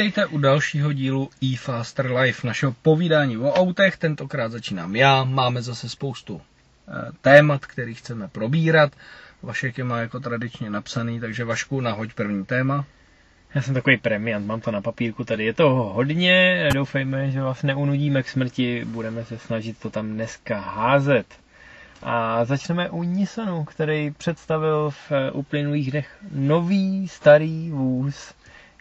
Vítejte u dalšího dílu eFaster Life, našeho povídání o autech. Tentokrát začínám já, máme zase spoustu eh, témat, který chceme probírat. Vašek je má jako tradičně napsaný, takže Vašku, nahoď první téma. Já jsem takový premiant, mám to na papírku tady. Je toho hodně, doufejme, že vás neunudíme k smrti, budeme se snažit to tam dneska házet. A začneme u Nissanu, který představil v uplynulých dnech nový starý vůz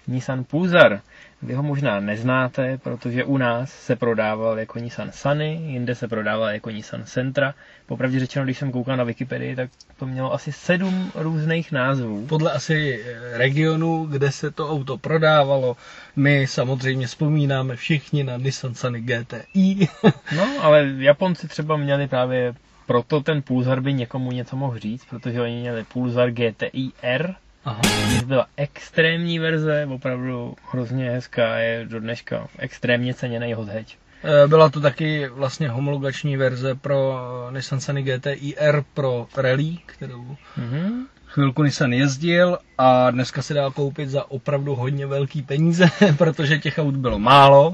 Nissan Pulsar. Vy ho možná neznáte, protože u nás se prodával jako Nissan Sunny, jinde se prodával jako Nissan Sentra. Popravdě řečeno, když jsem koukal na Wikipedii, tak to mělo asi sedm různých názvů. Podle asi regionu, kde se to auto prodávalo, my samozřejmě vzpomínáme všichni na Nissan Sunny GTI. no, ale Japonci třeba měli právě proto ten Pulsar by někomu něco mohl říct, protože oni měli Pulsar GTI R, Aha. Byla extrémní verze, opravdu hrozně hezká, je do dneška extrémně ceněný hot hatch. E, byla to taky vlastně homologační verze pro Nissan Sunny GTI R pro Rally, kterou mm-hmm. chvilku Nissan jezdil a dneska se dá koupit za opravdu hodně velký peníze, protože těch aut bylo málo.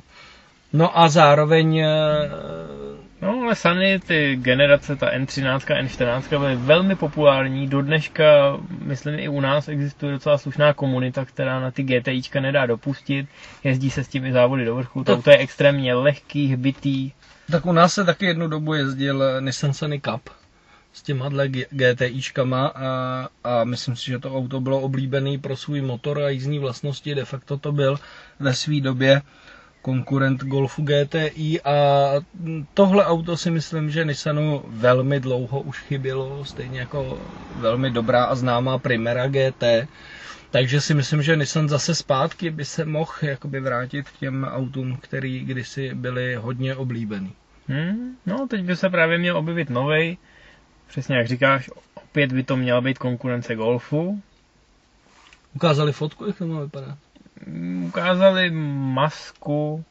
No a zároveň e, No, ale Sunny, ty generace, ta N13, N14 byly velmi populární. Do dneška, myslím, i u nás existuje docela slušná komunita, která na ty GTIčka nedá dopustit. Jezdí se s těmi závody do vrchu. To, to je extrémně lehký, hbitý. Tak u nás se taky jednu dobu jezdil Nissan Sunny Cup s těma GTIčkama a, a myslím si, že to auto bylo oblíbený pro svůj motor a jízdní vlastnosti. De facto to byl ve své době konkurent Golfu GTI a tohle auto si myslím, že Nissanu velmi dlouho už chybělo, stejně jako velmi dobrá a známá Primera GT. Takže si myslím, že Nissan zase zpátky by se mohl jakoby vrátit k těm autům, který kdysi byly hodně oblíbený. Hmm, no, teď by se právě měl objevit novej. Přesně jak říkáš, opět by to měla být konkurence Golfu. Ukázali fotku, jak to má vypadat? Ukázali masku,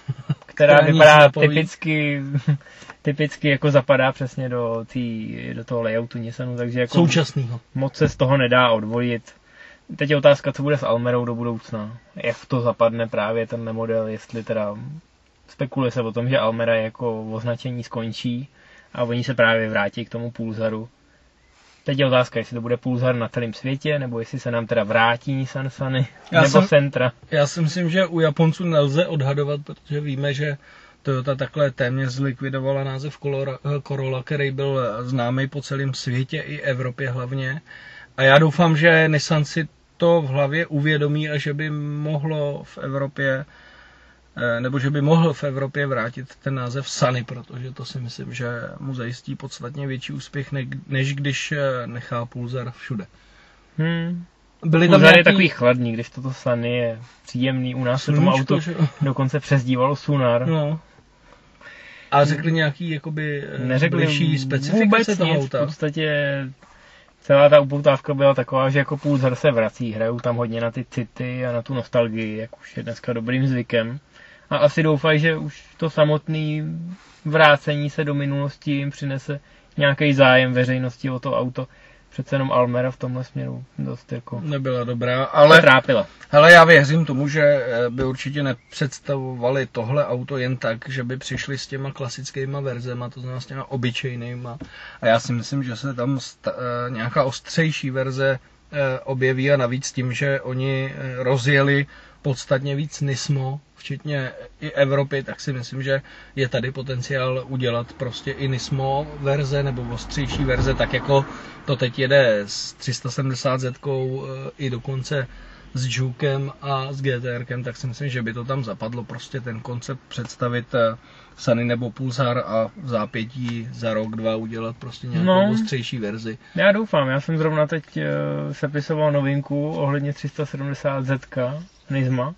která, vypadá typicky, typicky jako zapadá přesně do, tý, do toho layoutu Nissanu, takže jako Současnýho. moc se z toho nedá odvojit. Teď je otázka, co bude s Almerou do budoucna. Jak to zapadne právě ten model, jestli teda spekuluje se o tom, že Almera jako označení skončí a oni se právě vrátí k tomu Pulsaru. Teď je otázka, jestli to bude Pulsar na celém světě, nebo jestli se nám teda vrátí Nissan Sunny, já nebo jsem, Sentra. Já si myslím, že u Japonců nelze odhadovat, protože víme, že Toyota takhle téměř zlikvidovala název Corolla, který byl známý po celém světě i Evropě hlavně. A já doufám, že Nissan si to v hlavě uvědomí a že by mohlo v Evropě nebo že by mohl v Evropě vrátit ten název Sunny, protože to si myslím, že mu zajistí podstatně větší úspěch, než když eh, nechá Pulsar všude. Hmm. Byly tam nějaký... je takový chladný, když toto Sunny je příjemný. U nás se tomu auto že... dokonce přezdívalo Sunar. No. A řekli nějaký jakoby eh, Neřekli bližší specifikace toho auta? V podstatě celá ta upoutávka byla taková, že jako Pulsar se vrací, hrajou tam hodně na ty city a na tu nostalgii, jak už je dneska dobrým zvykem a asi doufají, že už to samotné vrácení se do minulosti jim přinese nějaký zájem veřejnosti o to auto. Přece jenom Almera v tomhle směru dost jako... Nebyla dobrá, ale... Trápila. Hele, já věřím tomu, že eh, by určitě nepředstavovali tohle auto jen tak, že by přišli s těma klasickýma verzema, to znamená s těma obyčejnýma. A já si myslím, že se tam sta- eh, nějaká ostřejší verze eh, objeví a navíc tím, že oni rozjeli podstatně víc Nismo, včetně i Evropy, tak si myslím, že je tady potenciál udělat prostě i Nismo verze nebo ostřejší verze, tak jako to teď jede s 370 Z i dokonce s Jukem a s GTR, tak si myslím, že by to tam zapadlo prostě ten koncept představit eh, Sunny nebo Pulsar a v zápětí za rok, dva udělat prostě nějakou no, ostřejší verzi. Já doufám, já jsem zrovna teď uh, sepisoval novinku ohledně 370 Z Nisma.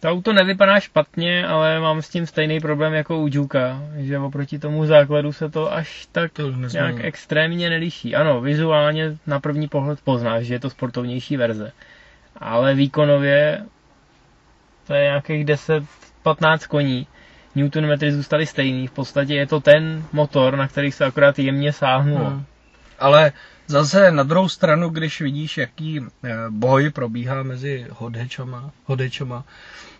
To auto nevypadá špatně, ale mám s tím stejný problém jako u Juka, že oproti tomu základu se to až tak to nějak extrémně neliší. Ano, vizuálně na první pohled poznáš, že je to sportovnější verze, ale výkonově to je nějakých 10-15 koní. Newtonmetry zůstaly stejný, v podstatě je to ten motor, na který se akorát jemně sáhnulo. Hmm. Ale Zase na druhou stranu, když vidíš, jaký eh, boj probíhá mezi hodečama, hodečama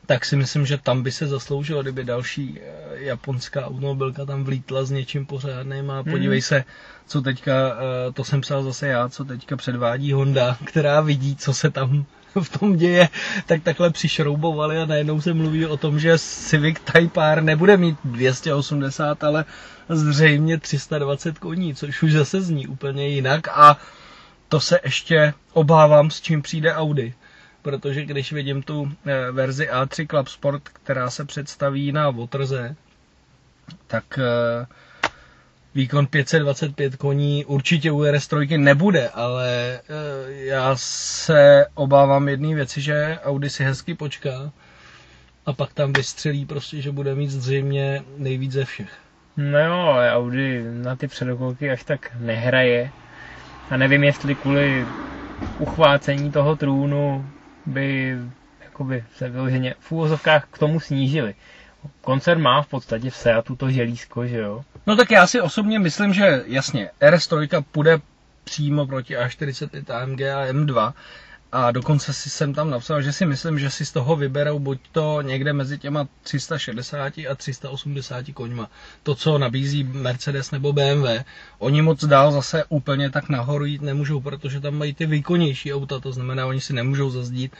tak si myslím, že tam by se zasloužilo, kdyby další eh, japonská automobilka tam vlítla s něčím pořádným a podívej hmm. se, co teďka, eh, to jsem psal zase já, co teďka předvádí Honda, která vidí, co se tam v tom děje, tak takhle přišroubovali a najednou se mluví o tom, že Civic Type R nebude mít 280, ale zřejmě 320 koní, což už zase zní úplně jinak a to se ještě obávám, s čím přijde Audi. Protože když vidím tu eh, verzi A3 Club Sport, která se představí na Waterze, tak eh, výkon 525 koní určitě u RS3 nebude, ale eh, já se obávám jedné věci, že Audi si hezky počká a pak tam vystřelí prostě, že bude mít zřejmě nejvíc ze všech. No jo, ale Audi na ty předokolky až tak nehraje. A nevím, jestli kvůli uchvácení toho trůnu by jakoby se vyloženě v úvozovkách k tomu snížili. Koncern má v podstatě v Seatu to želízko, že jo? No tak já si osobně myslím, že jasně, RS3 půjde přímo proti A45 AMG a M2, a dokonce si jsem tam napsal, že si myslím, že si z toho vyberou buď to někde mezi těma 360 a 380 koňma. To, co nabízí Mercedes nebo BMW. Oni moc dál zase úplně tak nahoru jít nemůžou, protože tam mají ty výkonnější auta, to znamená, oni si nemůžou zazdít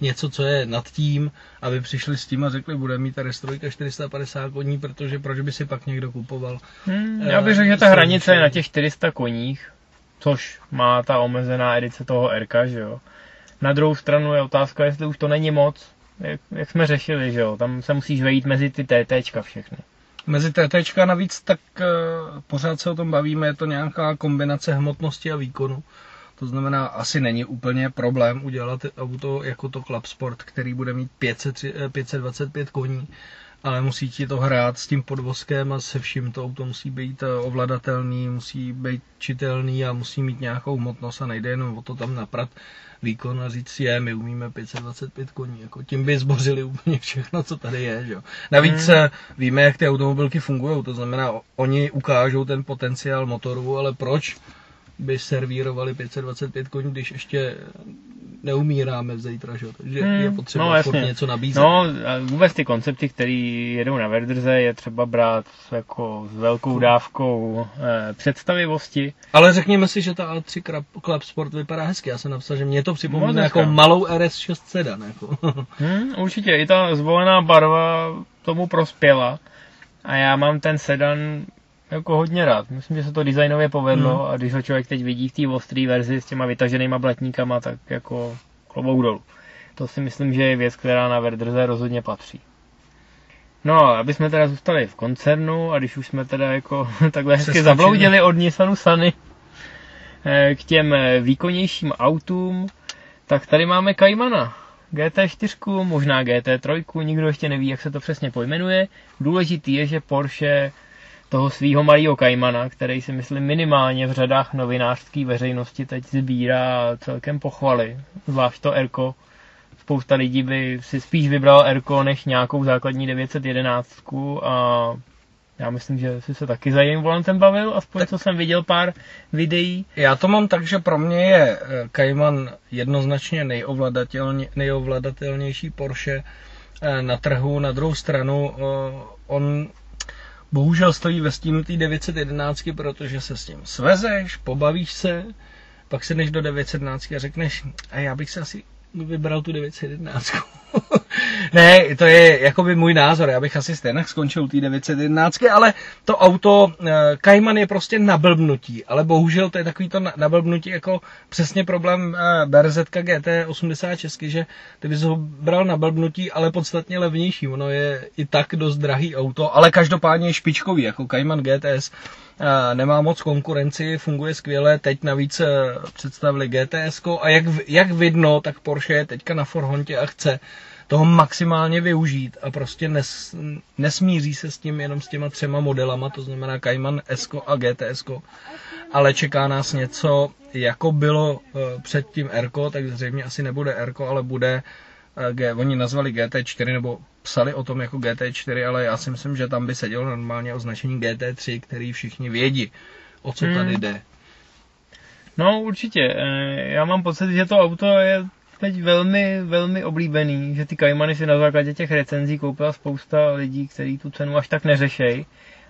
něco, co je nad tím, aby přišli s tím a řekli, bude mít tady strojka 450 koní, protože proč by si pak někdo kupoval. Hmm, já bych řekl, že ta hranice je na těch 400 koních, což má ta omezená edice toho RK, že jo. Na druhou stranu je otázka, jestli už to není moc, jak, jak jsme řešili, že jo, tam se musíš vejít mezi ty TTčka všechny. Mezi TTčka navíc tak uh, pořád se o tom bavíme, je to nějaká kombinace hmotnosti a výkonu. To znamená, asi není úplně problém udělat auto jako to Club Sport, který bude mít 500, 525 koní, ale musí ti to hrát s tím podvozkem a se vším to auto musí být eh, ovladatelný, musí být čitelný a musí mít nějakou hmotnost a nejde jenom o to tam naprat výkon a říct je, my umíme 525 koní. Jako tím by zbořili úplně všechno, co tady je. Že? Navíc hmm. víme, jak ty automobilky fungují, to znamená, oni ukážou ten potenciál motoru, ale proč by servírovali 525 koní, když ještě neumíráme zítra, že? takže hmm, je potřeba no, furt něco nabízet. No a vůbec ty koncepty, které jedou na Verdrze, je třeba brát jako s velkou dávkou eh, představivosti. Ale řekněme si, že ta A3 Club Sport vypadá hezky. Já jsem napsal, že mě to připomíná no, jako malou RS6 sedan. Jako. hmm, určitě, i ta zvolená barva tomu prospěla. A já mám ten sedan jako hodně rád. Myslím, že se to designově povedlo hmm. a když ho člověk teď vidí v té ostré verzi s těma vytaženýma blatníkama, tak jako klobouk dolů. To si myslím, že je věc, která na Verdrze rozhodně patří. No, aby jsme teda zůstali v koncernu a když už jsme teda jako takhle hezky zabloudili od Nissanu Sunny eh, k těm eh, výkonnějším autům, tak tady máme Caymana. GT4, možná GT3, nikdo ještě neví, jak se to přesně pojmenuje. Důležitý je, že Porsche toho svého malého kajmana, který si myslím minimálně v řadách novinářské veřejnosti teď sbírá celkem pochvaly, zvlášť to Erko. Spousta lidí by si spíš vybral Erko než nějakou základní 911 a já myslím, že si se taky za jejím volantem bavil, aspoň tak, co jsem viděl pár videí. Já to mám tak, že pro mě je Cayman jednoznačně nejovladatelně, nejovladatelnější Porsche eh, na trhu. Na druhou stranu eh, on bohužel stojí ve stínu té 911, protože se s tím svezeš, pobavíš se, pak se než do 911 a řekneš, a já bych se asi vybral tu 911. ne, to je jakoby můj názor, já bych asi stejně skončil u té 911, ale to auto, uh, Cayman je prostě nablbnutí, ale bohužel to je takový to nablbnutí jako přesně problém eh, BRZ GT 86, že ty bys ho bral na blbnutí, ale podstatně levnější, ono je i tak dost drahý auto, ale každopádně je špičkový, jako Cayman GTS nemá moc konkurenci, funguje skvěle, teď navíc eh, představili GTS a jak, jak vidno, tak Porsche je teďka na Forhontě a chce toho maximálně využít a prostě nes, nesmíří se s tím jenom s těma třema modelama, to znamená Cayman S a GTS, ale čeká nás něco, jako bylo eh, před tím R, tak zřejmě asi nebude R, ale bude G, oni nazvali GT4 nebo psali o tom jako GT4, ale já si myslím, že tam by sedělo normálně označení GT3, který všichni vědí, o co tady hmm. jde. No určitě. Eh, Já mám pocit, že to auto je teď velmi, velmi oblíbený, že ty Caymany si na základě těch recenzí koupila spousta lidí, kteří tu cenu až tak neřešejí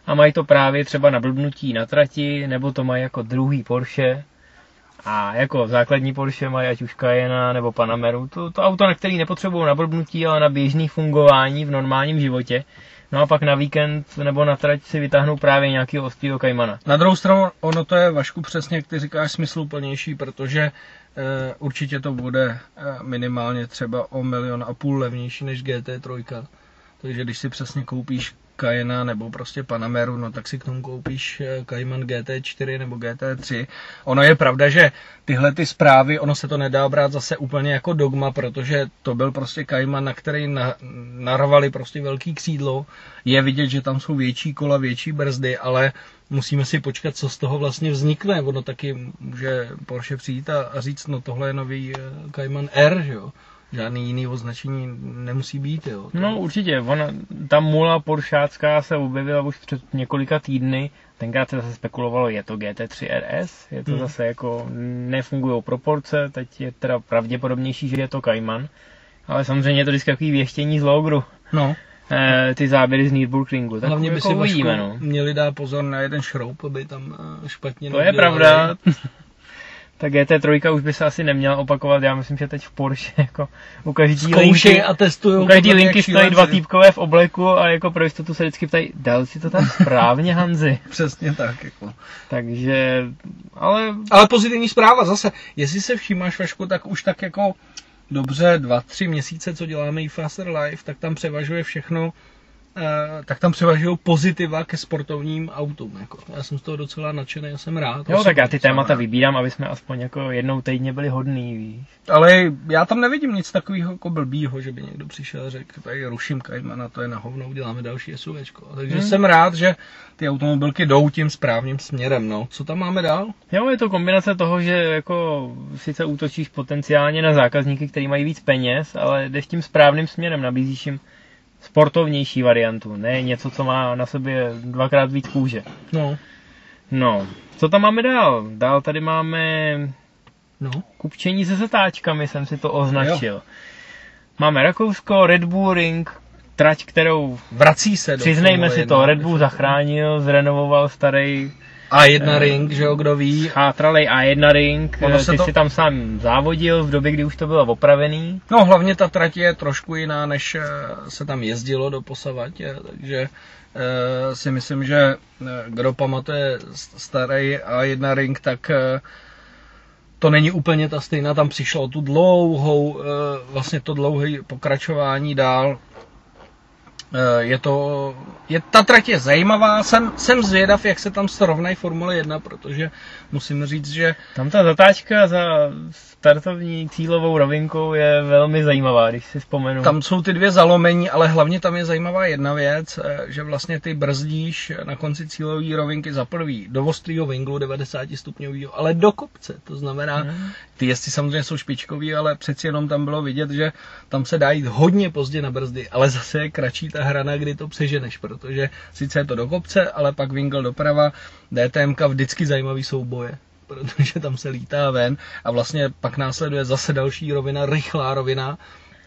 a mají to právě třeba na blbnutí na trati, nebo to mají jako druhý Porsche a jako základní Porsche mají ať už Cayenne nebo Panameru, to, to auto, na který nepotřebují na blbnutí, ale na běžný fungování v normálním životě. No a pak na víkend nebo na trať si vytáhnou právě nějakého ostrýho Caymana. Na druhou stranu, ono to je, Vašku, přesně jak ty říkáš, smysluplnější, protože určitě to bude e, minimálně třeba o milion a půl levnější než GT3. Takže když si přesně koupíš Cayenne nebo prostě Panameru, no tak si k tomu koupíš eh, Cayman GT4 nebo GT3. Ono je pravda, že tyhle ty zprávy, ono se to nedá brát zase úplně jako dogma, protože to byl prostě Cayman, na který na, narvali prostě velký křídlo. Je vidět, že tam jsou větší kola, větší brzdy, ale musíme si počkat, co z toho vlastně vznikne. Ono taky může Porsche přijít a, a říct, no tohle je nový eh, Cayman R, že jo žádný jiný označení nemusí být. Jo. To... No určitě, ona, ta mula poršácká se objevila už před několika týdny, tenkrát se zase spekulovalo, je to GT3 RS, je to hmm. zase jako nefungují proporce, teď je teda pravděpodobnější, že je to Cayman, ale samozřejmě je to vždycky takový věštění z logru. No. E, ty záběry z Nürburgringu. Tak Hlavně by jako si uvidíme, no. měli dát pozor na jeden šroub, aby tam eh, špatně To je pravda. Ta GT3 už by se asi neměla opakovat, já myslím, že teď v Porsche jako u každý linky, a testují. u každý linky stojí dva týpkové v obleku a jako pro jistotu se vždycky ptají, dal si to tam správně Hanzi. Přesně tak. Jako. Takže, ale... Ale pozitivní zpráva zase, jestli se všímáš Vašku, tak už tak jako dobře dva, tři měsíce, co děláme i Faster Life, tak tam převažuje všechno tak tam převažují pozitiva ke sportovním autům. Jako. Já jsem z toho docela nadšený, já jsem rád. Jo, tak já ty témata rád. vybírám, aby jsme aspoň jako jednou týdně byli hodný, víš. Ale já tam nevidím nic takového jako blbýho, že by někdo přišel a řekl, tady ruším Caymana, to je na hovno, uděláme další SUVčko. Takže hmm. jsem rád, že ty automobilky jdou tím správným směrem. No. Co tam máme dál? Jo, je to kombinace toho, že jako sice útočíš potenciálně na zákazníky, kteří mají víc peněz, ale jdeš tím správným směrem, nabízíš jim sportovnější variantu, ne něco, co má na sobě dvakrát víc kůže. No. No, co tam máme dál? Dál tady máme no. kupčení se zatáčkami, jsem si to označil. Jo. Máme Rakousko, Red Bull Ring, trať, kterou... Vrací se do Přiznejme si to, Red Bull zachránil, zrenovoval starý a1 uh, ring, že jo, kdo ví. Chátralej A1 ring, ono ty to... si tam sám závodil v době, kdy už to bylo opravený. No hlavně ta trať je trošku jiná, než eh, se tam jezdilo do posavatě, takže si myslím, že kdo pamatuje starý A1 ring, tak to není úplně ta stejná, tam přišlo tu dlouhou, vlastně to dlouhé pokračování dál, Eh, je to, je, ta trať je zajímavá, jsem, jsem zvědav, jak se tam srovnají Formule 1, protože musím říct, že... Tam ta zatáčka za startovní cílovou rovinkou je velmi zajímavá, když si vzpomenu. Tam jsou ty dvě zalomení, ale hlavně tam je zajímavá jedna věc, eh, že vlastně ty brzdíš na konci cílové rovinky za prvý do ostrýho vinglu 90 stupňového, ale do kopce. To znamená, hmm. ty jezdci samozřejmě jsou špičkový, ale přeci jenom tam bylo vidět, že tam se dá jít hodně pozdě na brzdy, ale zase je kratší ta hrana, kdy to přeženeš, protože sice je to do kopce, ale pak vingl doprava, DTMK vždycky zajímavý souboje protože tam se lítá ven a vlastně pak následuje zase další rovina, rychlá rovina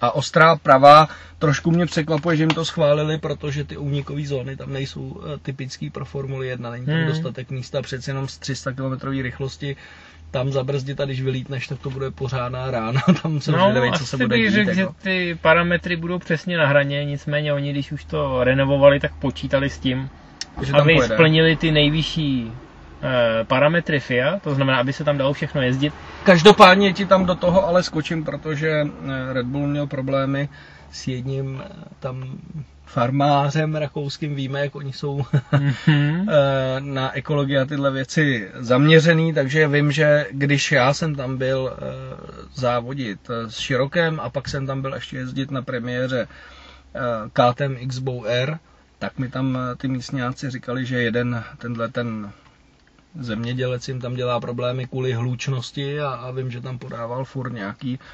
a ostrá prava, trošku mě překvapuje, že jim to schválili, protože ty únikové zóny tam nejsou eh, typický pro Formuli 1, není tam hmm. dostatek místa, přeci jenom z 300 km rychlosti tam zabrzdit a když vylítneš, tak to bude pořádná rána, tam se no, neví, co se bude dít. Řekl, jako. že ty parametry budou přesně na hraně, nicméně oni, když už to renovovali, tak počítali s tím, že aby pojede. splnili ty nejvyšší Eh, parametry FIA, to znamená, aby se tam dalo všechno jezdit. Každopádně ti tam do toho ale skočím, protože eh, Red Bull měl problémy s jedním eh, tam farmářem rakouským, víme, jak oni jsou mm-hmm. na ekologii a tyhle věci zaměřený, takže vím, že když já jsem tam byl závodit s Širokem a pak jsem tam byl ještě jezdit na premiéře KTM X-Bow R, tak mi tam ty místňáci říkali, že jeden tenhle ten zemědělec jim tam dělá problémy kvůli hlučnosti a, a vím, že tam podával furt nějaký eh,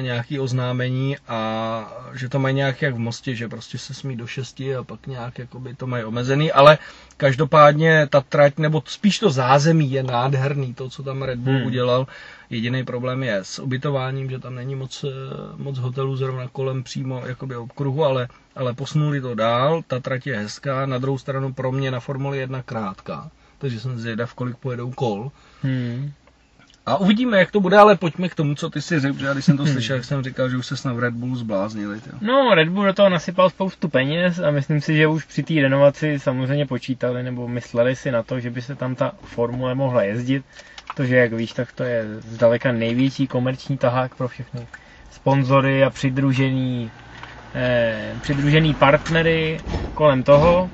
nějaký oznámení a že to mají nějak jak v Mostě, že prostě se smí do šesti a pak nějak jakoby to mají omezený, ale každopádně ta trať, nebo spíš to zázemí je nádherný, to, co tam Red Bull hmm. udělal. Jediný problém je s ubytováním, že tam není moc, eh, moc hotelů zrovna kolem přímo jakoby okruhu, ale, ale posunuli to dál, ta trať je hezká, na druhou stranu pro mě na Formuli 1 krátká, takže jsem zvědav, kolik pojedou kol. Hmm. A uvidíme, jak to bude, ale pojďme k tomu, co ty si řekl, že když jsem to slyšel, jak jsem říkal, že už se v Red Bullu zbláznili. Tě. No, Red Bull do toho nasypal spoustu peněz a myslím si, že už při té renovaci samozřejmě počítali nebo mysleli si na to, že by se tam ta formule mohla jezdit. Protože, jak víš, tak to je zdaleka největší komerční tahák pro všechny sponzory a přidružený, eh, přidružený partnery kolem toho.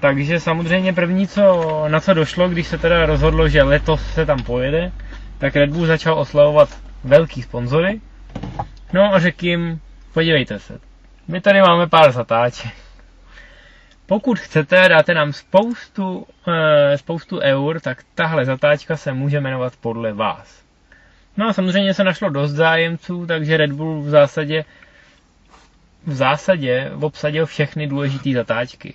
Takže samozřejmě první, co, na co došlo, když se teda rozhodlo, že letos se tam pojede, tak Red Bull začal oslavovat velký sponzory. No a řekl jim, podívejte se, my tady máme pár zatáček. Pokud chcete, dáte nám spoustu, e, spoustu eur, tak tahle zatáčka se může jmenovat podle vás. No a samozřejmě se našlo dost zájemců, takže Red Bull v zásadě v zásadě obsadil všechny důležité zatáčky.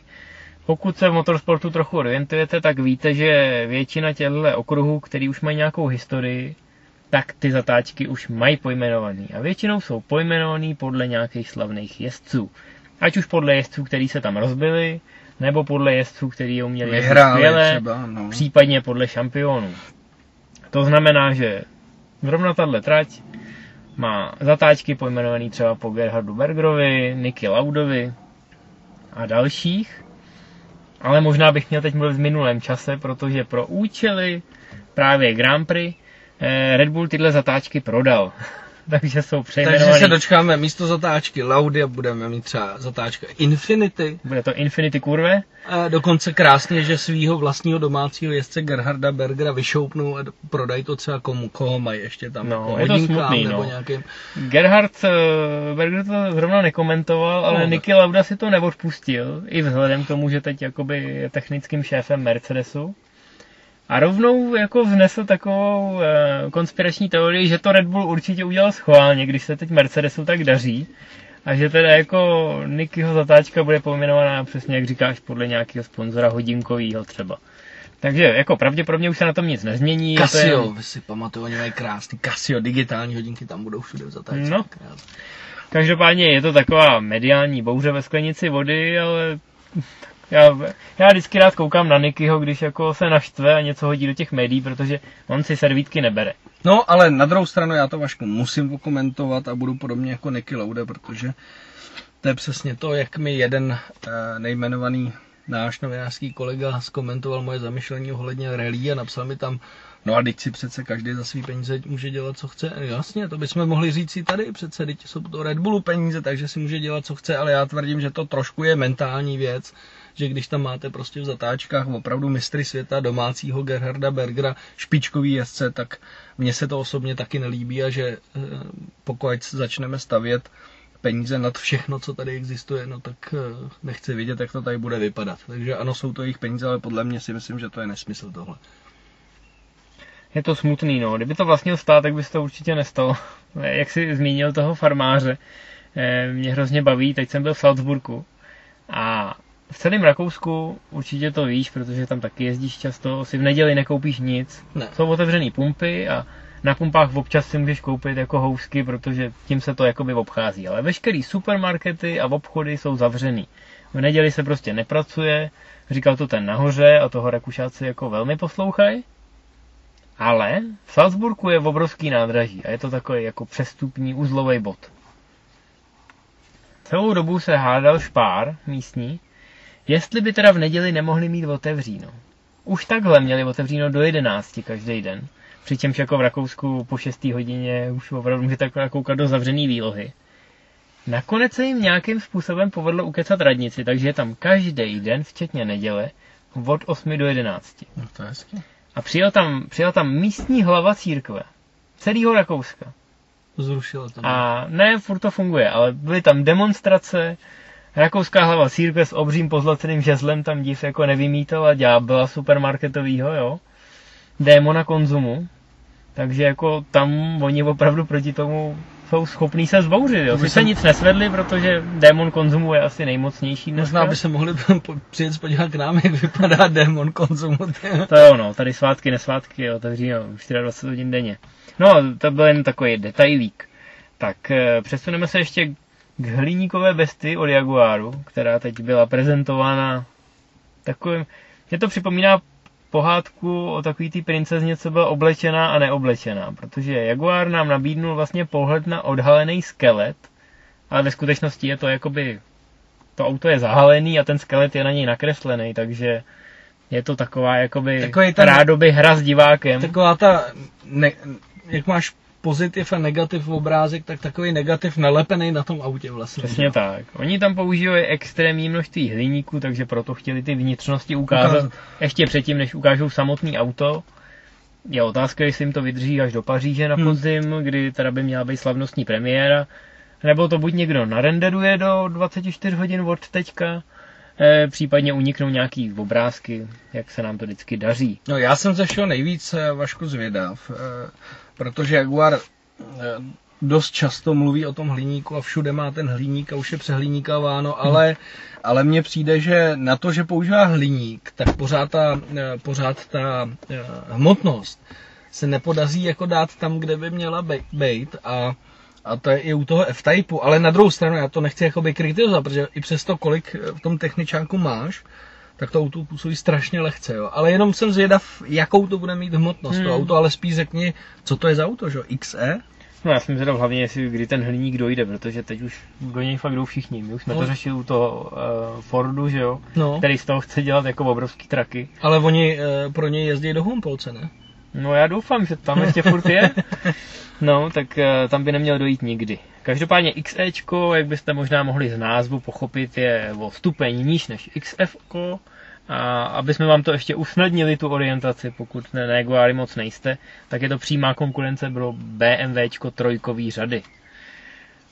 Pokud se v motorsportu trochu orientujete, tak víte, že většina těchto okruhů, který už mají nějakou historii, tak ty zatáčky už mají pojmenovaný. A většinou jsou pojmenovaný podle nějakých slavných jezdců. Ať už podle jezdců, který se tam rozbili, nebo podle jezdců, který uměli jezdit skvěle, třeba, no. případně podle šampionů. To znamená, že zrovna tahle trať má zatáčky pojmenovaný třeba po Gerhardu Bergerovi, Niky Laudovi a dalších ale možná bych měl teď mluvit v minulém čase, protože pro účely právě Grand Prix eh, Red Bull tyhle zatáčky prodal. takže jsou přejmenovaný. Takže se dočkáme místo zatáčky Laudy a budeme mít třeba zatáčka Infinity. Bude to Infinity kurve? A dokonce krásně, že svého vlastního domácího jezdce Gerharda Bergera vyšoupnou a prodají to třeba komu, koho mají ještě tam. No, je to smutný, nebo no. Nějakým... Gerhard eh, Berger to zrovna nekomentoval, ale no, Niky Lauda si to neodpustil, i vzhledem k tomu, že teď jakoby je technickým šéfem Mercedesu. A rovnou jako vznesl takovou e, konspirační teorii, že to Red Bull určitě udělal schválně, když se teď Mercedesu tak daří. A že teda jako Nikyho zatáčka bude pojmenovaná přesně, jak říkáš, podle nějakého sponzora hodinkového třeba. Takže jako pravděpodobně už se na tom nic nezmění. Casio, je... vy si pamatuju, oni mají krásný Casio, digitální hodinky tam budou všude v zatáčce. No. Každopádně je to taková mediální bouře ve sklenici vody, ale já, já vždycky rád koukám na Nikyho, když jako se naštve a něco hodí do těch médií, protože on si servítky nebere. No, ale na druhou stranu já to Vašku musím okomentovat a budu podobně jako Niky Loude, protože to je přesně to, jak mi jeden eh, nejmenovaný náš novinářský kolega zkomentoval moje zamyšlení ohledně rally a napsal mi tam, no a teď si přece každý za svý peníze může dělat, co chce. Jasně, to bychom mohli říct si tady, přece teď jsou to Red Bullu peníze, takže si může dělat, co chce, ale já tvrdím, že to trošku je mentální věc, že když tam máte prostě v zatáčkách opravdu mistry světa domácího Gerharda Bergera, špičkový jezdce, tak mně se to osobně taky nelíbí a že eh, pokud začneme stavět peníze nad všechno, co tady existuje, no tak eh, nechci vidět, jak to tady bude vypadat. Takže ano, jsou to jejich peníze, ale podle mě si myslím, že to je nesmysl tohle. Je to smutný, no. Kdyby to vlastně stát, tak by se to určitě nestalo. Jak jsi zmínil toho farmáře, eh, mě hrozně baví, teď jsem byl v Salzburgu a v celém Rakousku určitě to víš, protože tam taky jezdíš často, si v neděli nekoupíš nic. Ne. Jsou otevřené pumpy a na pumpách občas si můžeš koupit jako housky, protože tím se to jakoby obchází. Ale veškerý supermarkety a obchody jsou zavřený. V neděli se prostě nepracuje, říkal to ten nahoře a toho Rakušáci jako velmi poslouchají. Ale v Salzburgu je obrovský nádraží a je to takový jako přestupní uzlový bod. Celou dobu se hádal špár místní, Jestli by teda v neděli nemohli mít otevříno. Už takhle měli otevříno do 11 každý den. Přičemž jako v Rakousku po 6. hodině už opravdu můžete koukat do zavřený výlohy. Nakonec se jim nějakým způsobem povedlo ukecat radnici, takže je tam každý den, včetně neděle, od 8 do 11. No to je hezky. A přijel tam, přijel tam místní hlava církve. Celého Rakouska. Zrušil to. A ne, furt to funguje, ale byly tam demonstrace, Rakouská hlava církve s obřím pozlaceným žezlem tam div jako nevymítala ďábla supermarketovýho, jo. Démona konzumu. Takže jako tam oni opravdu proti tomu jsou schopní se zbouřit. Jo. Sice se- nic nesvedli, protože démon konzumu je asi nejmocnější dneska. Možná by se mohli přijet podívat k nám, jak vypadá démon konzumu. ty. To jo, no, tady svátky, nesvátky, otevří no, 24 hodin denně. No, to byl jen takový detailík. Tak eh, přesuneme se ještě k hliníkové besty od Jaguaru, která teď byla prezentována takovým... Mě to připomíná pohádku o takový té princezně, co byla oblečená a neoblečená, protože Jaguar nám nabídnul vlastně pohled na odhalený skelet, ale ve skutečnosti je to jakoby to auto je zahalený a ten skelet je na něj nakreslený, takže je to taková jakoby Takový ten- rádoby hra s divákem. Taková ta, ne, jak máš pozitiv a negativ obrázek, tak takový negativ nalepený na tom autě vlastně. Přesně tak. Oni tam používají extrémní množství hliníku, takže proto chtěli ty vnitřnosti ukázat, Ukázat. ještě předtím, než ukážou samotný auto. Je otázka, jestli jim to vydrží až do Paříže na Hmm. podzim, kdy teda by měla být slavnostní premiéra, nebo to buď někdo narenderuje do 24 hodin od teďka, eh, případně uniknou nějaký obrázky, jak se nám to vždycky daří. No já jsem ze všeho nejvíc eh, Vašku zvědav, eh, protože Jaguar eh, dost často mluví o tom hliníku a všude má ten hliník a už je přehlíníkáváno, ale, ale mně přijde, že na to, že používá hliník, tak pořád ta, eh, pořád ta eh, hmotnost se nepodaří jako dát tam, kde by měla být a a to je i u toho F-Typeu, ale na druhou stranu já to nechci jakoby kritizovat, protože i přesto, kolik v tom techničánku máš, tak to auto působí strašně lehce, jo. Ale jenom jsem zvědav, jakou to bude mít hmotnost Hmm. to auto, ale spíš řekni, co to je za auto, že jo? XE? No já jsem zvědav hlavně, jestli kdy ten hliník dojde, protože teď už do něj fakt jdou všichni. My už jsme No. to řešili u toho uh, Fordu, že jo, No, který z toho chce dělat jako obrovský traky. ale oni e, pro něj jezdí do Humpolce, ne? No já doufám, že tam ještě furt je. No, tak eh, tam by neměl dojít nikdy. Každopádně XEčko, jak byste možná mohli z názvu pochopit, je o stupeň níž než XF. A aby jsme vám to ještě usnadnili, tu orientaci, pokud ne, na Jaguary moc nejste, tak je to přímá konkurence pro BMWčko trojkový řady.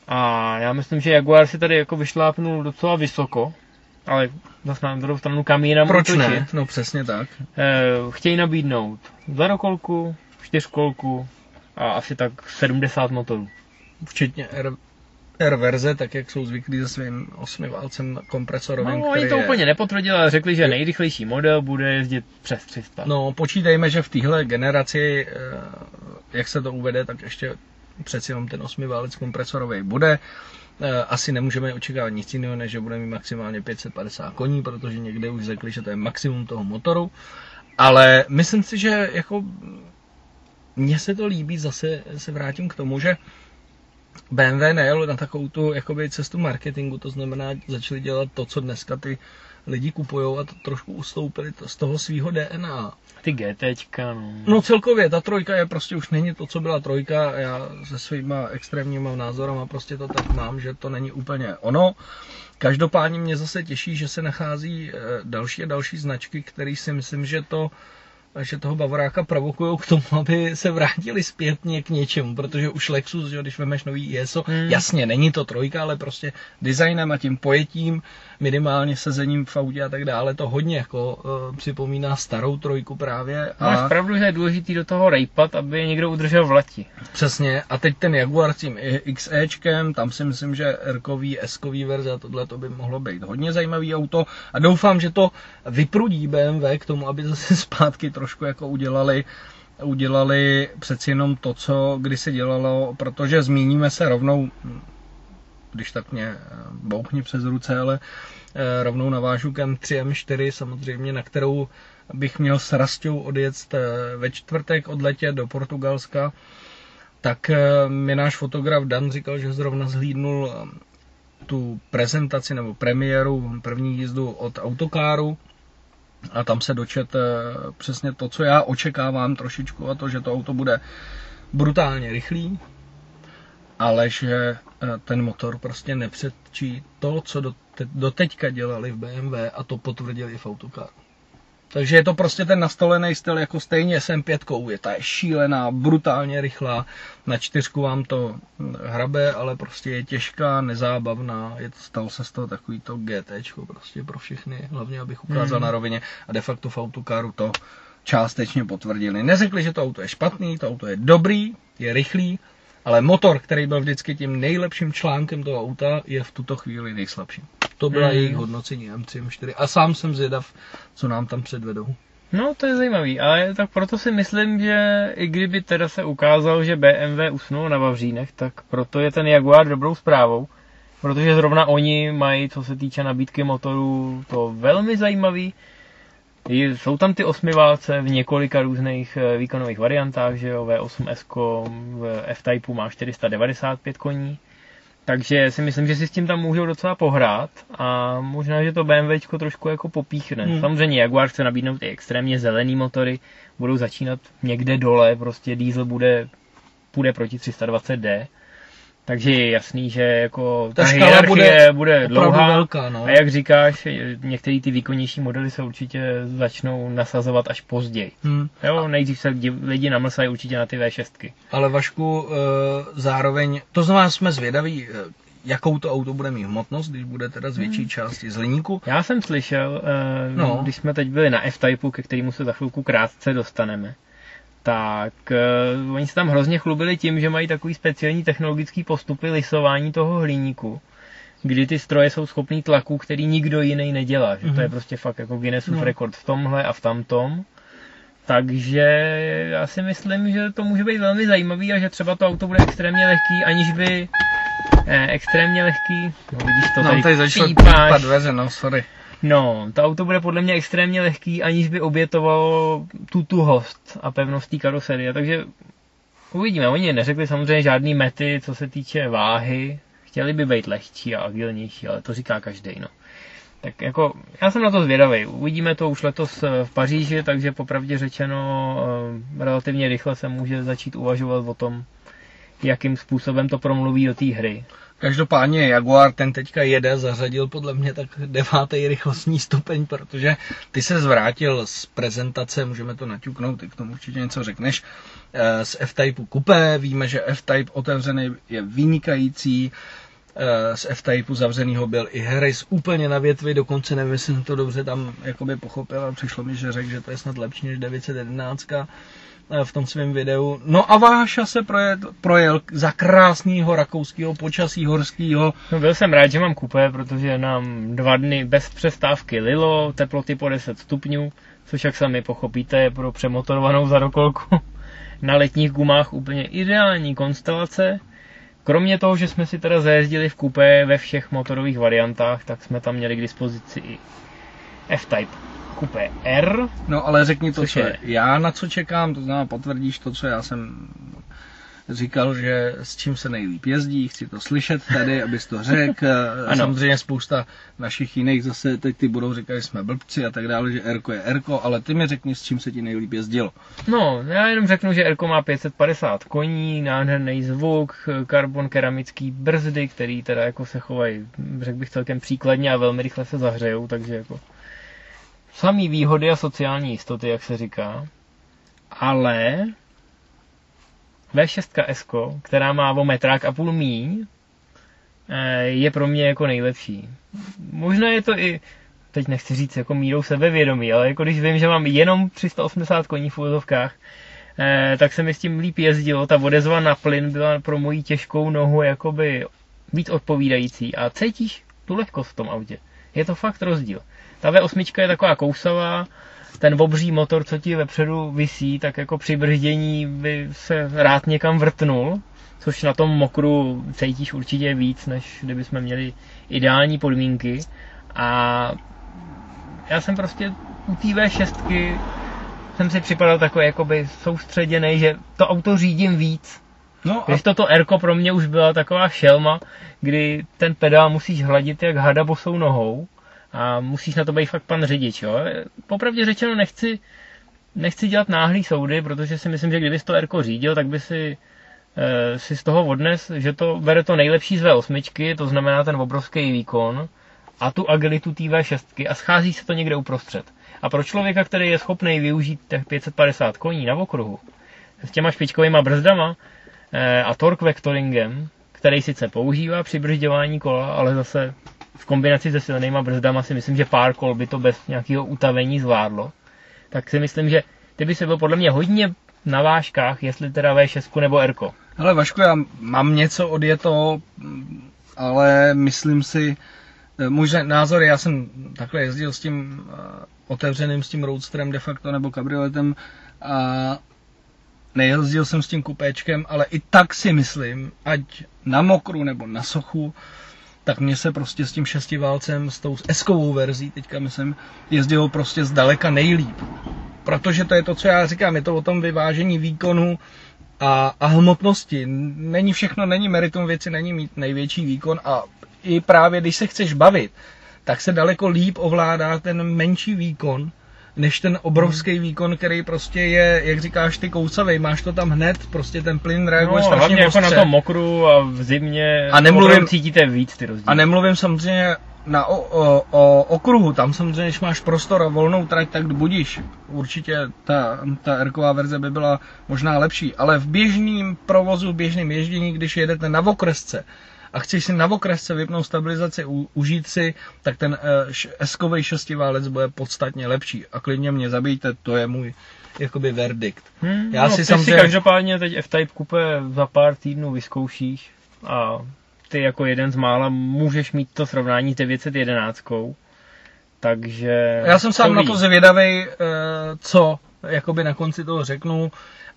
A já myslím, že Jaguar si tady jako vyšlápnul docela vysoko, ale zase na druhou stranu kam jinam Proč útočit. ne? No přesně tak. Eh, chtějí nabídnout zadokolku, čtyřkolku a asi tak 70 motorů. Včetně R, R verze, tak jak jsou zvyklí se svým osmiválcem kompresorovým, No, oni to je... úplně nepotvrdili, ale řekli, že nejrychlejší model bude jezdit přes 300. No, počítejme, že v téhle generaci, eh, jak se to uvede, tak ještě přeci jenom ten osmiválec kompresorový bude. Eh, Asi nemůžeme očekávat nic jiného, než že bude mít maximálně 550 koní, protože někde už řekli, že to je maximum toho motoru. Ale myslím si, že jako mně se to líbí, zase se vrátím k tomu, že BMW nejelo na takovou tu jakoby, cestu marketingu, to znamená, začali dělat to, co dneska ty lidi kupují a to trošku ustoupili to z toho svého DNA. Ty GTčka, no. No celkově, ta trojka je prostě už není to, co byla trojka. Já se svýma extrémníma názorama prostě to tak mám, že to není úplně ono. Každopádně mě zase těší, že se nachází eh, další a další značky, které si myslím, že to že toho Bavoráka provokují k tomu, aby se vrátili zpětně k něčemu, protože už Lexus, že, když vemeš nový ISO, Hmm. jasně, není to trojka, ale prostě designem a tím pojetím, minimálně sezením v autě a tak dále, to hodně jako uh, připomíná starou trojku právě. Máš pravdu, že je důležitý do toho rejpat, aby je někdo udržel v leti. Přesně, a teď ten Jaguar s tím XEčkem, tam si myslím, že R-kový, S-kový verze, a tohle to by mohlo být hodně zajímavý auto a doufám, že to vyprudí BMW k tomu, aby zase zpátky trošku jako udělali udělali přeci jenom to, co kdysi dělalo, protože zmíníme se rovnou, když tak mě eh, bouchni přes ruce, ale eh, rovnou navážu k M3, M4 samozřejmě, na kterou bych měl s Rastou odjet eh, ve čtvrtek odletět do Portugalska, tak mi náš fotograf Dan říkal, že zrovna zhlídnul tu prezentaci nebo premiéru, první jízdu od autokáru. A tam se dočet přesně to, co já očekávám trošičku a to, že to auto bude brutálně rychlý, ale že eh, ten motor prostě nepředčí to, co do, te, do teďka dělali v BMW a to potvrdili i v autokáru. Takže je to prostě ten nastolený styl jako stejně SM5, je ta je šílená, brutálně rychlá, na čtyřku vám to hm, hrabe, ale prostě je těžká, nezábavná, je to, stalo se z toho takový to GT prostě pro všechny, hlavně abych ukázal Hmm. na rovině a de facto v autokáru to částečně potvrdili. Neřekli, že to auto je špatný, to auto je dobrý, je rychlý, Ale motor, který byl vždycky tím nejlepším článkem toho auta, je v tuto chvíli nejslabší. To byla Hmm. jejich hodnocení M3, M4 a sám jsem zvědav, co nám tam předvedou. No, to je zajímavý, ale tak proto si myslím, že i kdyby teda se ukázalo, že BMW usnul na Vavřínech, tak proto je ten Jaguar dobrou zprávou, protože zrovna oni mají, co se týče nabídky motorů, to velmi zajímavý. Jsou tam ty osmiválce v několika různých eh, výkonových variantách, že jo, V8S v F-Typeu má 495 koní, takže si myslím, že si s tím tam můžou docela pohrát a možná, že to BMWčko trošku jako popíchne. Hmm. Samozřejmě Jaguar chce nabídnout ty extrémně zelený motory, budou začínat někde dole, prostě diesel bude, půjde proti 320D, takže je jasný, že jako Ta ta, hierarchie bude bude, dlouhá. velká, no. A jak říkáš, některé ty výkonnější modely se určitě začnou nasazovat až později. Hmm. Jo, nejdřív se lidi- namlsají určitě na ty V6. Ale Vašku, eh, zároveň, to znamená, jsme zvědaví, eh, jakou to auto bude mít hmotnost, když bude teda z větší části z hliníku. Já jsem slyšel, eh, No. když jsme teď byli na F-Typeu, ke kterému se za chvilku krátce dostaneme, tak uh, oni se tam hrozně chlubili tím, že mají takový speciální technologický postupy lisování toho hliníku, kdy ty stroje jsou schopný tlaku, který nikdo jiný nedělá. Že? To je Mhm. prostě fakt jako Guinnessův No. rekord v tomhle a v tamtom. Takže já si myslím, že to může být velmi zajímavý a že třeba to auto bude extrémně lehký, aniž by eh, extrémně lehký, no vidíš to Nám tady začalo pípáš. pípat dveře, no sorry. No, to auto bude podle mě extrémně lehký, aniž by obětovalo tu tuhost a pevnost té karoserie, takže uvidíme. Oni neřekli samozřejmě žádný mety, co se týče váhy, chtěli by být lehčí a agilnější, ale to říká každý, no. Tak jako, já jsem na to zvědavý. Uvidíme to už letos eh, v Paříži, takže popravdě řečeno eh, relativně rychle se může začít uvažovat o tom, jakým způsobem to promluví do té hry. Každopádně Jaguar ten teďka jede, zařadil podle mě tak devátý rychlostní stupeň, protože ty se zvrátil z prezentace, můžeme to naťuknout, ty k tomu určitě něco řekneš, eh, z F-Typeu Coupé, víme, že F-Type otevřený je vynikající, eh, z F-Typeu zavřenýho byl i Harris úplně na větvi, dokonce nevím, jestli jsem to dobře tam jakoby pochopil, ale přišlo mi, že řekl, že to je snad lepší než 911 eh, v tom svém videu. No a Váša se projel, projel za krásného rakouského počasí horského. No byl jsem rád, že mám kupé, protože nám dva dny bez přestávky lilo, teploty po 10 stupňů, což jak sami pochopíte je pro přemotorovanou zadokolku na letních gumách úplně ideální konstelace. Kromě toho, že jsme si teda zajezdili v kupé ve všech motorových variantách, tak jsme tam měli k dispozici i F-Type kupé R, No ale řekni to, co je- já na co čekám, to znamená potvrdíš to, co já jsem říkal, že s čím se nejlíp jezdí, chci to slyšet tady, abys to řekl. Samozřejmě spousta našich jiných zase teď ty budou říkat, že jsme blbci a tak dále, že Erko je Erko, ale ty mi řekni, s čím se ti nejlíp jezdilo. No, já jenom řeknu, že Erko má 550 koní, nádherný zvuk, karbon keramický brzdy, který teda jako se chovají, řekl bych celkem příkladně a velmi rychle se zahřejou, takže jako samý výhody a sociální jistoty, jak se říká. Ale V6 S, která má o metrák a půl míň, eh, je pro mě jako nejlepší. Možná je to i teď nechci říct jako mírou sebevědomí, ale jako když vím, že mám jenom 380 koní v úvozovkách, eh, tak se mi s tím líp jezdilo. Ta odezva na plyn byla pro moji těžkou nohu jakoby víc odpovídající a cítíš tu lehkost v tom autě. Je to fakt rozdíl. Ta V8 je taková kousavá, ten obří motor, co ti vepředu visí, tak jako při brždění by se rád někam vrtnul, což na tom mokru cítíš určitě víc, než kdyby jsme měli ideální podmínky. A já jsem prostě u té V6 jsem si připadal takový jakoby soustředěný, že to auto řídím víc. No a Když toto Erko pro mě už byla taková šelma, kdy ten pedál musíš hladit jak hada bosou nohou a musíš na to být fakt pan řidič. Jo? Popravdě řečeno nechci, nechci dělat náhlý soudy, protože si myslím, že kdyby to Erko řídil, tak by si, eh, si z toho odnes, že to bere to nejlepší z V8, to znamená ten obrovský výkon a tu agilitu té V6 a schází se to někde uprostřed. A pro člověka, který je schopný využít těch 550 koní na okruhu s těma špičkovými brzdama eh, a torque vectoringem, který sice používá při bržďování kola, ale zase v kombinaci se silnýma brzdama si myslím, že pár kol by to bez nějakého utavení zvládlo. Tak si myslím, že ty by se byl podle mě hodně na vážkách, jestli teda V6 nebo Rko. Hele Vašku, já mám něco odjeto, ale myslím si, eh, můj názor, já jsem takhle jezdil s tím uh, otevřeným, s tím roadsterem de facto, nebo kabrioletem a nejezdil jsem s tím kupéčkem, ale i tak si myslím, ať na mokru nebo na sochu, tak mně se prostě s tím šestiválcem, s tou eskovou verzí, teďka myslím, jezdilo prostě zdaleka nejlíp. Protože to je to, co já říkám, je to o tom vyvážení výkonu a, a hmotnosti. Není všechno, není meritum věci, není mít největší výkon a i právě když se chceš bavit, tak se daleko líp ovládá ten menší výkon, než ten obrovský výkon, který prostě je, jak říkáš, ty kousavej, máš to tam hned, prostě ten plyn reaguje no, strašně hlavně jako na tom mokru a v zimě a nemluvím, cítíte víc ty rozdíly. A nemluvím samozřejmě na o, o, o okruhu, tam samozřejmě, když máš prostor a volnou trať, tak budíš. Určitě ta, ta r verze by byla možná lepší, ale v běžném provozu, v běžném ježdění, když jedete na okresce, a chceš si na okresce vypnout stabilizaci, u, užít si, tak ten uh, eskový šestiválec bude podstatně lepší. A klidně mě zabijte, to je můj jakoby verdikt. Hmm, Já no, si samozřejmě... si každopádně teď F-Type kupe za pár týdnů vyzkoušíš a ty jako jeden z mála můžeš mít to srovnání s 911. Takže... Já jsem sám na to zvědavý, eh, co jakoby na konci toho řeknu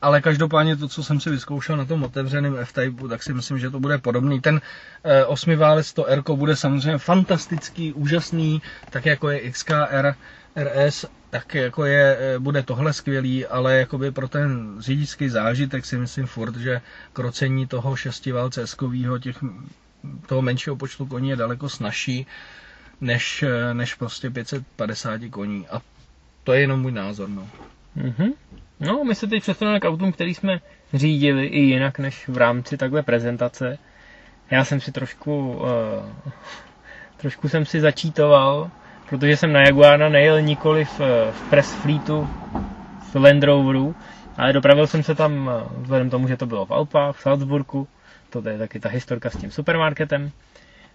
ale každopádně to, co jsem si vyzkoušel na tom otevřeném F-Typeu, tak si myslím, že to bude podobný. Ten e, osmiválec, to R bude samozřejmě fantastický, úžasný, tak jako je XKR, RS, tak jako je, eh, bude tohle skvělý, ale jakoby pro ten řidičský zážitek si myslím furt, že krocení toho šestiválce eskového, těch, toho menšího počtu koní je daleko snažší, než, eh, než prostě 550 koní. A to je jenom můj názor. No. Mm-hmm. No, my se teď přesuneme k autům, který jsme řídili i jinak než v rámci takhle prezentace. Já jsem si trošku, uh, trošku jsem si začítoval, protože jsem na Jaguara nejel nikoli v, v Press Fleetu, v Land Roveru, ale dopravil jsem se tam, uh, vzhledem tomu, že to bylo v Alpách, v Salzburgu, to je taky ta historka s tím supermarketem,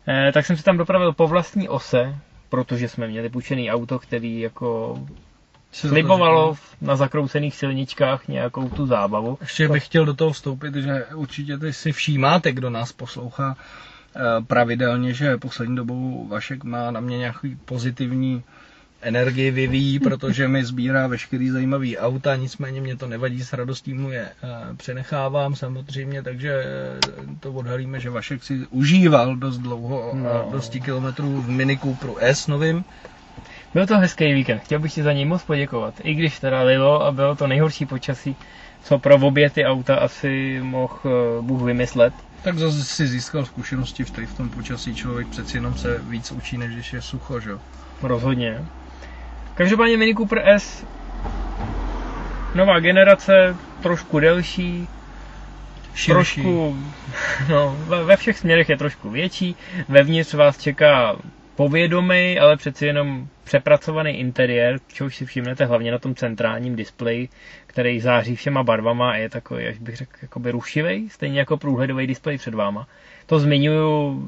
eh, tak jsem se tam dopravil po vlastní ose, protože jsme měli půjčený auto, který jako slibovalo na zakroucených silničkách nějakou tu zábavu. Ještě bych chtěl do toho vstoupit, že určitě ty si všímáte, kdo nás poslouchá eh, pravidelně, že poslední dobou Vašek má na mě nějaký pozitivní energii vyvíjí, protože mi sbírá veškerý zajímavý auta, nicméně mě to nevadí, s radostí mu je eh, přenechávám samozřejmě, takže eh, to odhalíme, že Vašek si užíval dost dlouho, no. dosti kilometrů v Mini Cooperu S novým, byl to hezký víkend, chtěl bych ti za něj moc poděkovat. I když teda lilo a bylo to nejhorší počasí, co pro obě ty auta asi mohl uh, Bůh vymyslet. Tak zase si získal zkušenosti v, v tom počasí, člověk přeci jenom se víc učí, než když je sucho, že Rozhodně. Každopádně Mini Cooper S, nová generace, trošku delší, Širší. trošku, no, ve všech směrech je trošku větší, vevnitř vás čeká povědomý, ale přeci jenom přepracovaný interiér, čehož si všimnete hlavně na tom centrálním displeji, který září všema barvama a je takový, až bych řekl, jakoby rušivý, stejně jako průhledový displej před váma. To zmiňuju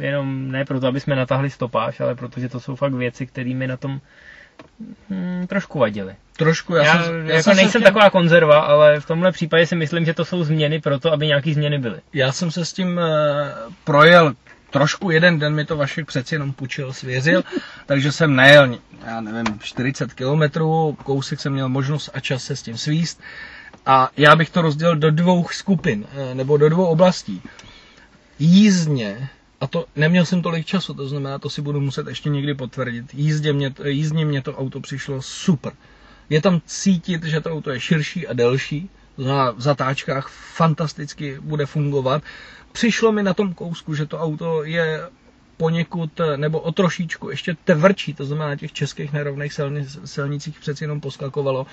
jenom ne proto, aby jsme natáhli stopáž, ale protože to jsou fakt věci, které mi na tom hmm, trošku vadily. Trošku, já, já, jsem, já jako jsem nejsem tím... taková konzerva, ale v tomhle případě si myslím, že to jsou změny proto, aby nějaký změny byly. Já jsem se s tím uh, projel trošku jeden den mi to Vašek přeci jenom půjčil, svěřil, takže jsem nejel, já nevím, 40 kilometrů, kousek jsem měl možnost a čas se s tím svíst a já bych to rozdělil do dvou skupin, eh, nebo do dvou oblastí. Jízdně, a to neměl jsem tolik času, to znamená, to si budu muset ještě někdy potvrdit, jízdě mě, jízdně mě to auto přišlo super. Je tam cítit, že to auto je širší a delší, v zatáčkách fantasticky bude fungovat přišlo mi na tom kousku, že to auto je poněkud nebo o trošičku ještě tvrdší, to znamená na těch českých nerovných silnicích přeci jenom poskakovalo,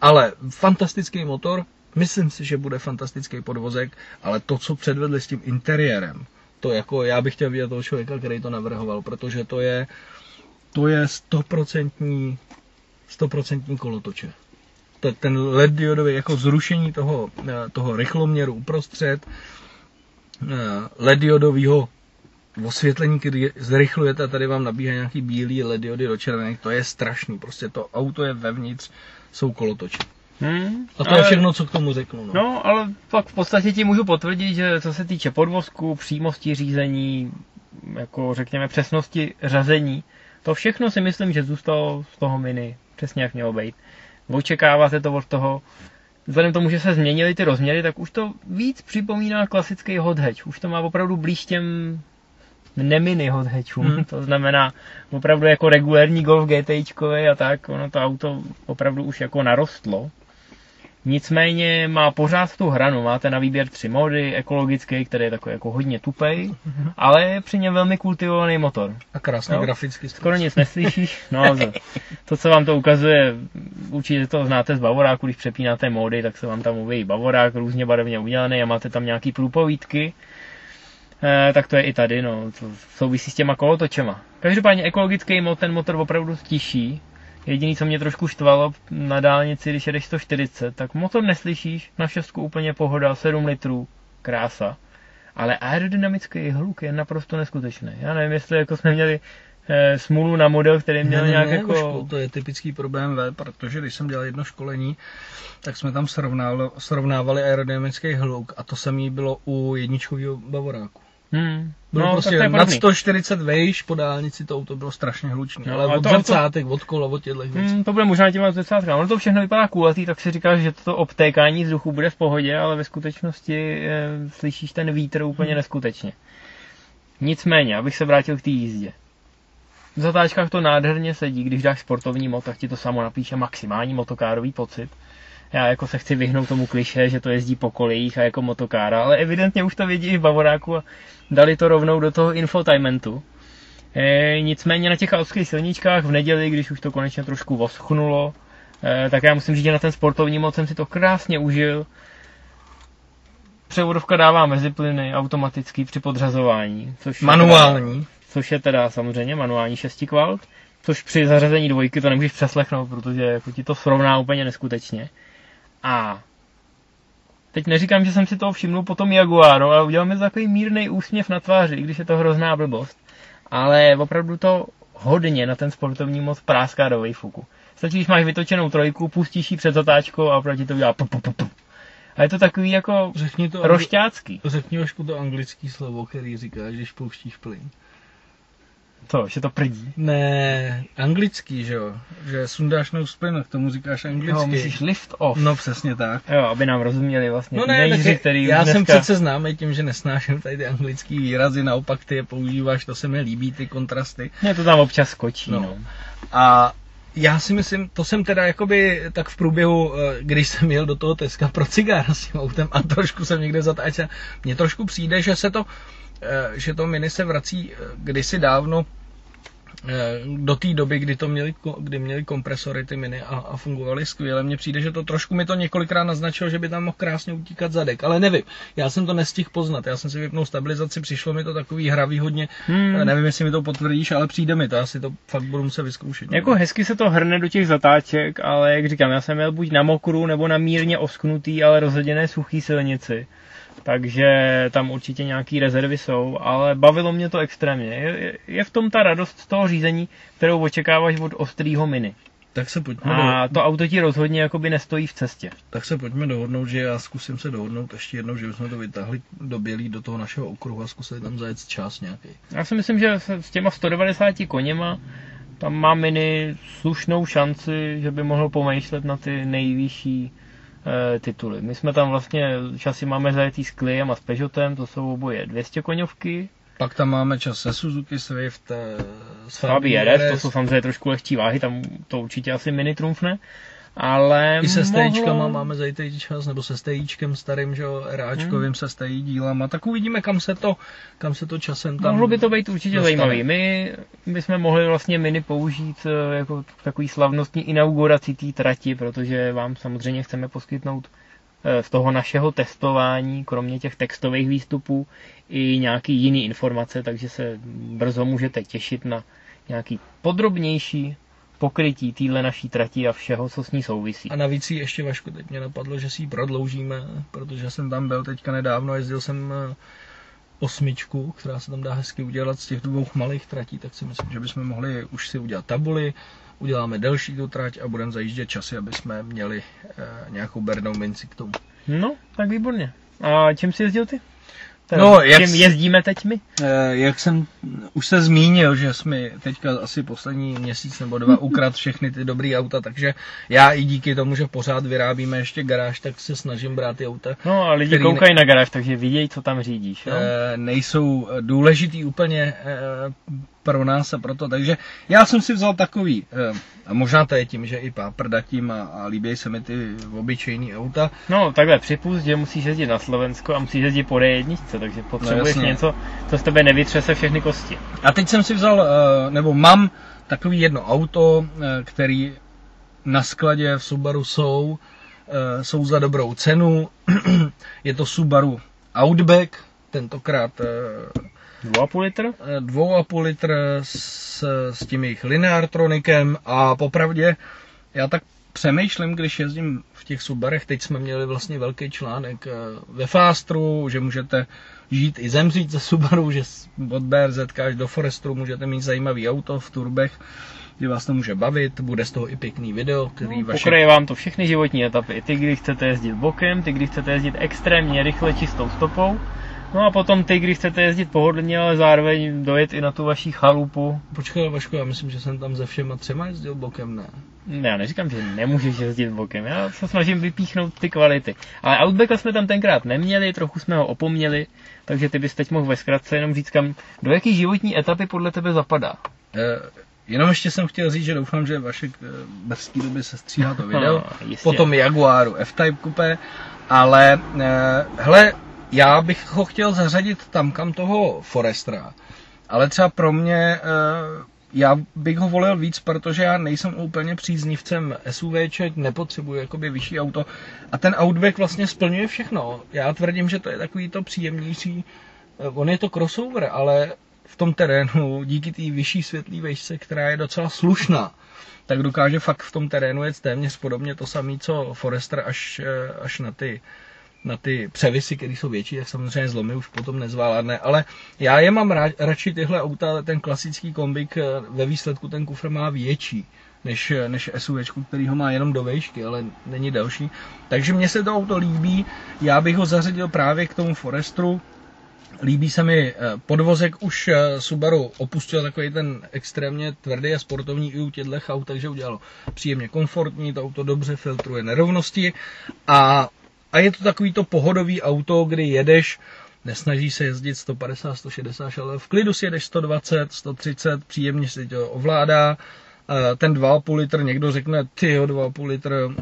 ale fantastický motor, myslím si, že bude fantastický podvozek, ale to, co předvedli s tím interiérem, to jako já bych chtěl vidět toho člověka, který to navrhoval, protože to je to je stoprocentní stoprocentní kolotoče. Ten LED diodový jako zrušení toho, toho rychloměru uprostřed, Eh, lediodového osvětlení, kdy zrychlujete a tady vám nabíhá nějaký bílý lediody do červených, to je strašný. Prostě to auto je vevnitř, jsou kolotoče. Hmm, A to je všechno, co k tomu řeknu. No. No, ale pak v podstatě ti můžu potvrdit, že co se týče podvozku, přímosti řízení, jako řekněme přesnosti řazení, to všechno si myslím, že zůstalo z toho mini přesně jak mělo být. Očekáváte to od toho, vzhledem k tomu, že se změnily ty rozměry, tak už to víc připomíná klasický hot hatch. Už to má opravdu blíž těm nemini hot hatchům. Hmm. To znamená opravdu jako regulérní Golf GTIčkový a tak, ono to auto opravdu už jako narostlo. Nicméně má pořád tu hranu, máte na výběr tři mody, ekologický, který je takový jako hodně tupej, ale je při něm velmi kultivovaný motor. A krásně Jo. graficky. Skoro nic neslyšíš, no to, to, co vám to ukazuje, určitě to znáte z Bavoráku, když přepínáte módy, tak se vám tam objeví Bavorák různě barevně udělaný a máte tam nějaký průpovídky. Eh, tak to je i tady, no, to souvisí s těma kolotočema. Každopádně ekologický mod, ten motor opravdu stiší. Jediný, co mě trošku štvalo na dálnici, když jedeš 140, tak motor neslyšíš, na šestku úplně pohoda, 7 litrů, krása. Ale aerodynamický hluk je naprosto neskutečný. Já nevím, jestli jako jsme měli eh, smůlu na model, který měl ne, nějak ne, jako... Vašku, to je typický problém V, protože když jsem dělal jedno školení, tak jsme tam srovnávali, srovnávali aerodynamický hluk a to samé bylo u jedničkového Bavoráku. Hmm. No, no, tak prostě to nad podobný. 140 vejš po dálnici to auto bylo strašně hlučné, No, ale ale od to auto- zrcátek, od kola, od těchto věcí. Hmm, to bude možná těma zrcátka. Ono to všechno vypadá kulatý, tak si říkáš, že to obtékání vzduchu bude v pohodě, ale ve skutečnosti e, slyšíš ten vítr úplně neskutečně. Nicméně, abych se vrátil k té jízdě. V zatáčkách to nádherně sedí, když dáš sportovní mod, tak ti to samo napíše maximální motokárový pocit. Já jako se chci vyhnout tomu kliše, že to jezdí po kolejích a jako motokára, ale evidentně už to vědí i v Bavoráku a dali to rovnou do toho infotainmentu. E, nicméně na těch alpských silničkách v neděli, když už to konečně trošku voschnulo, e, tak já musím říct, že na ten sportovní mod jsem si to krásně užil. Převodovka dává meziplyny automatický při podřazování. Což je Manuální. Teda, což je teda samozřejmě manuální 6 kvalt, což při zařazení dvojky to nemůžeš přeslechnout, protože jako ti to srovná úplně neskutečně. A teď neříkám, že jsem si toho všimnul po tom Jaguaru, ale udělal mi to takový mírný úsměv na tváři, i když je to hrozná blbost. Ale opravdu to hodně na ten sportovní moc práská do vejfuku. Stačí, když máš vytočenou trojku, pustíš ji před zatáčkou a opravdu to udělá pu, pu, pu, pu. A je to takový jako Řekni to, rošťácký. řekni Vašku to anglický slovo, který říkáš, když pouštíš plyn. To, že to prdí. Ne, anglický, že jo? Že sundáš nos plyn, k tomu říkáš anglicky. Jo, myslíš lift off. No přesně tak. Jo, aby nám rozuměli vlastně No ne, tak který já už jsem dneska... přece známý tím, že nesnáším tady ty anglický výrazy, naopak ty je používáš, to se mi líbí, ty kontrasty. Mě to tam občas skočí, no. No. no. A já si myslím, to jsem teda jakoby tak v průběhu, eh, když jsem jel do toho Teska pro cigára s tím autem a trošku jsem někde zatáčel, mně trošku přijde, že se to, eh, že to mini se vrací eh, kdysi dávno do té doby, kdy to měli, kdy měli kompresory ty miny a, a fungovaly skvěle. Mně přijde, že to trošku mi to několikrát naznačilo, že by tam mohl krásně utíkat zadek, ale nevím. Já jsem to nestihl poznat. Já jsem si vypnul stabilizaci, přišlo mi to takový hravý hodně. Hmm. Nevím, jestli mi to potvrdíš, ale přijde mi to. Já si to fakt budu muset vyzkoušet. Jako hezky se to hrne do těch zatáček, ale jak říkám, já jsem měl buď na mokru, nebo na mírně osknutý, ale rozhoděné suchý silnici. Takže tam určitě nějaký rezervy jsou, ale bavilo mě to extrémně. Je, je- v tom ta radost z toho řízení, kterou očekáváš od ostrýho mini. Tak se pojďme, A do, to auto ti rozhodně jakoby nestojí v cestě. tak se pojďme dohodnout, že já zkusím se dohodnout ještě jednou, že bychom to vytáhli do Bělí, do toho našeho okruhu a zkusili tam zajet čas nějaký. Já si myslím, že s těma 190 koněma tam má mini slušnou šanci, že by mohl pomýšlet na ty nejvyšší tituly. My jsme tam vlastně, časy máme zajetý s Cliem a s Peugeotem, to jsou oboje 200 koňovky. Pak tam máme čas se Suzuki Swift, eh, s Fabie RS, to jsou samozřejmě trošku lehčí váhy, tam to určitě asi mini trumfne. Ale I se stejíčkama mohlo... máme zajít čas, nebo se stejíčkem starým, že jo, ráčkovým Hmm. se stejí dílama, tak uvidíme, kam se to, kam se to časem tam Mohlo by to být určitě dostane. zajímavý. My bychom mohli vlastně mini použít eh, jako takový slavnostní inauguraci té trati, protože vám samozřejmě chceme poskytnout eh, z toho našeho testování, kromě těch textových výstupů, i nějaký jiný informace, takže se brzo můžete těšit na nějaký podrobnější pokrytí téhle naší trati a všeho, co s ní souvisí. A navíc jí ještě Vašku, teď mě napadlo, že si ji prodloužíme, protože jsem tam byl teďka nedávno, jezdil jsem eh, osmičku, která se tam dá hezky udělat z těch dvou malých tratí, tak si myslím, že bychom mohli už si udělat tabuli, uděláme delší tu trať a budeme zajíždět časy, aby jsme měli e, nějakou bernou minci k tomu. No, tak výborně. A čím jsi jezdil ty? Teda, No, jak čím jezdíme teď my? E, jak jsem už se zmínil, že jsme teďka asi poslední měsíc nebo dva ukrad všechny ty dobrý auta, takže já i díky tomu, že pořád vyrábíme ještě garáž, tak se snažím brát ty auta, No a lidi ne- koukají na garáž, takže vidějí, co tam řídíš. Jo? e, nejsou důležitý úplně e, pro nás a proto, takže já jsem si vzal takový, e, a možná to je tím, že i páprda tím a, a líbí se mi ty obyčejný auta, No takhle připust, že musíš jezdit na Slovensko a musíš jezdit po D1, takže potřebuješ jasně. něco, co z tebe nevytřese všechny kosti. A teď jsem si vzal, eh, nebo mám takový jedno auto, eh, který na skladě v Subaru jsou, eh, jsou za dobrou cenu. Je to Subaru Outback, tentokrát eh, 2,5 litr? eh, 2,5 litr s, s tím jejich lineartronikem a popravdě já tak přemýšlím, když jezdím v těch Subarech, teď jsme měli vlastně velký článek eh, ve Fastru, že můžete žít i zemřít ze Subaru, že s- od BRZ až do Forestru můžete mít zajímavý auto v turbech, že vás to může bavit, bude z toho i pěkný video, který No, vaše... pokryje vám to všechny životní etapy. Ty, kdy chcete jezdit bokem, ty, kdy chcete jezdit extrémně rychle čistou stopou, no a potom ty, kdy chcete jezdit pohodlně, ale zároveň dojet i na tu vaší chalupu. Počkej, Vašku, já myslím, že jsem tam ze všema třema jezdil bokem, ne? Ne, já neříkám, že nemůžeš jezdit bokem, já se snažím vypíchnout ty kvality. Ale Outbacka jsme tam tenkrát neměli, trochu jsme ho opomněli, takže ty bys teď mohl ve zkratce jenom říct, kam, do jaký životní etapy podle tebe zapadá. Eh, Jenom ještě jsem chtěl říct, že doufám, že Vašek eh, bez té doby se stříhá to video. No, jistě. potom Jaguaru F-Type Coupe, ale eh, hele, já bych ho chtěl zařadit tam kam toho Forestera, ale třeba pro mě, eh, já bych ho volil víc, protože já nejsem úplně příznivcem SUVček, nepotřebuji jakoby vyšší auto. A ten Outback vlastně splňuje všechno. Já tvrdím, že to je takový to příjemnější, eh, on je to crossover, ale v tom terénu díky té vyšší světlé vejšce, která je docela slušná, tak dokáže fakt v tom terénu jet téměř podobně to samé, co Forester až, eh, až na ty na ty převisy, které jsou větší, tak samozřejmě zlomy už potom nezvládne, ale já je mám ra, radši tyhle auta, ten klasický kombik, eh, ve výsledku ten kufr má větší než, než SUV, který ho má jenom do vejšky, ale není další. Takže mně se to auto líbí, já bych ho zařadil právě k tomu Forestru, Líbí se mi eh, podvozek, už eh, Subaru opustil takový ten extrémně tvrdý a sportovní i u těchto aut, takže udělalo příjemně komfortní, to auto dobře filtruje nerovnosti a, a je to takový to pohodový auto, kdy jedeš, nesnaží se jezdit 150, 160, ale v klidu si jedeš 120, 130, příjemně si to ovládá. Ten 2,5 litr, někdo řekne, ty 2,5 litr eh,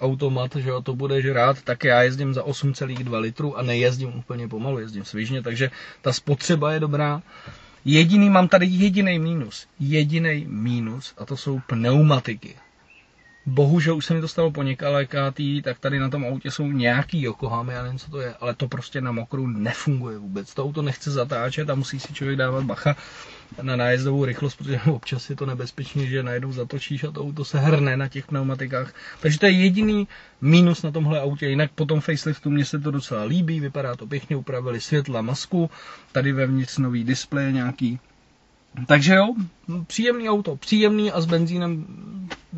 automat, že jo, to budeš rád, tak já jezdím za 8,2 litru a nejezdím úplně pomalu, jezdím svižně, takže ta spotřeba je dobrá. Jediný, mám tady jediný mínus, jediný mínus a to jsou pneumatiky. Bohužel už se mi to stalo po několikátý, tak tady na tom autě jsou nějaký Yokohama, já nevím, co to je, ale to prostě na mokru nefunguje vůbec. To auto nechce zatáčet a musí si člověk dávat bacha na nájezdovou rychlost, protože občas je to nebezpečné, že najednou zatočíš a to auto se hrne na těch pneumatikách. Takže to je jediný mínus na tomhle autě. Jinak po tom faceliftu mně se to docela líbí, vypadá to pěkně, upravili světla, masku, tady vevnitř nový displej nějaký. Takže jo, příjemný auto, příjemný a s benzínem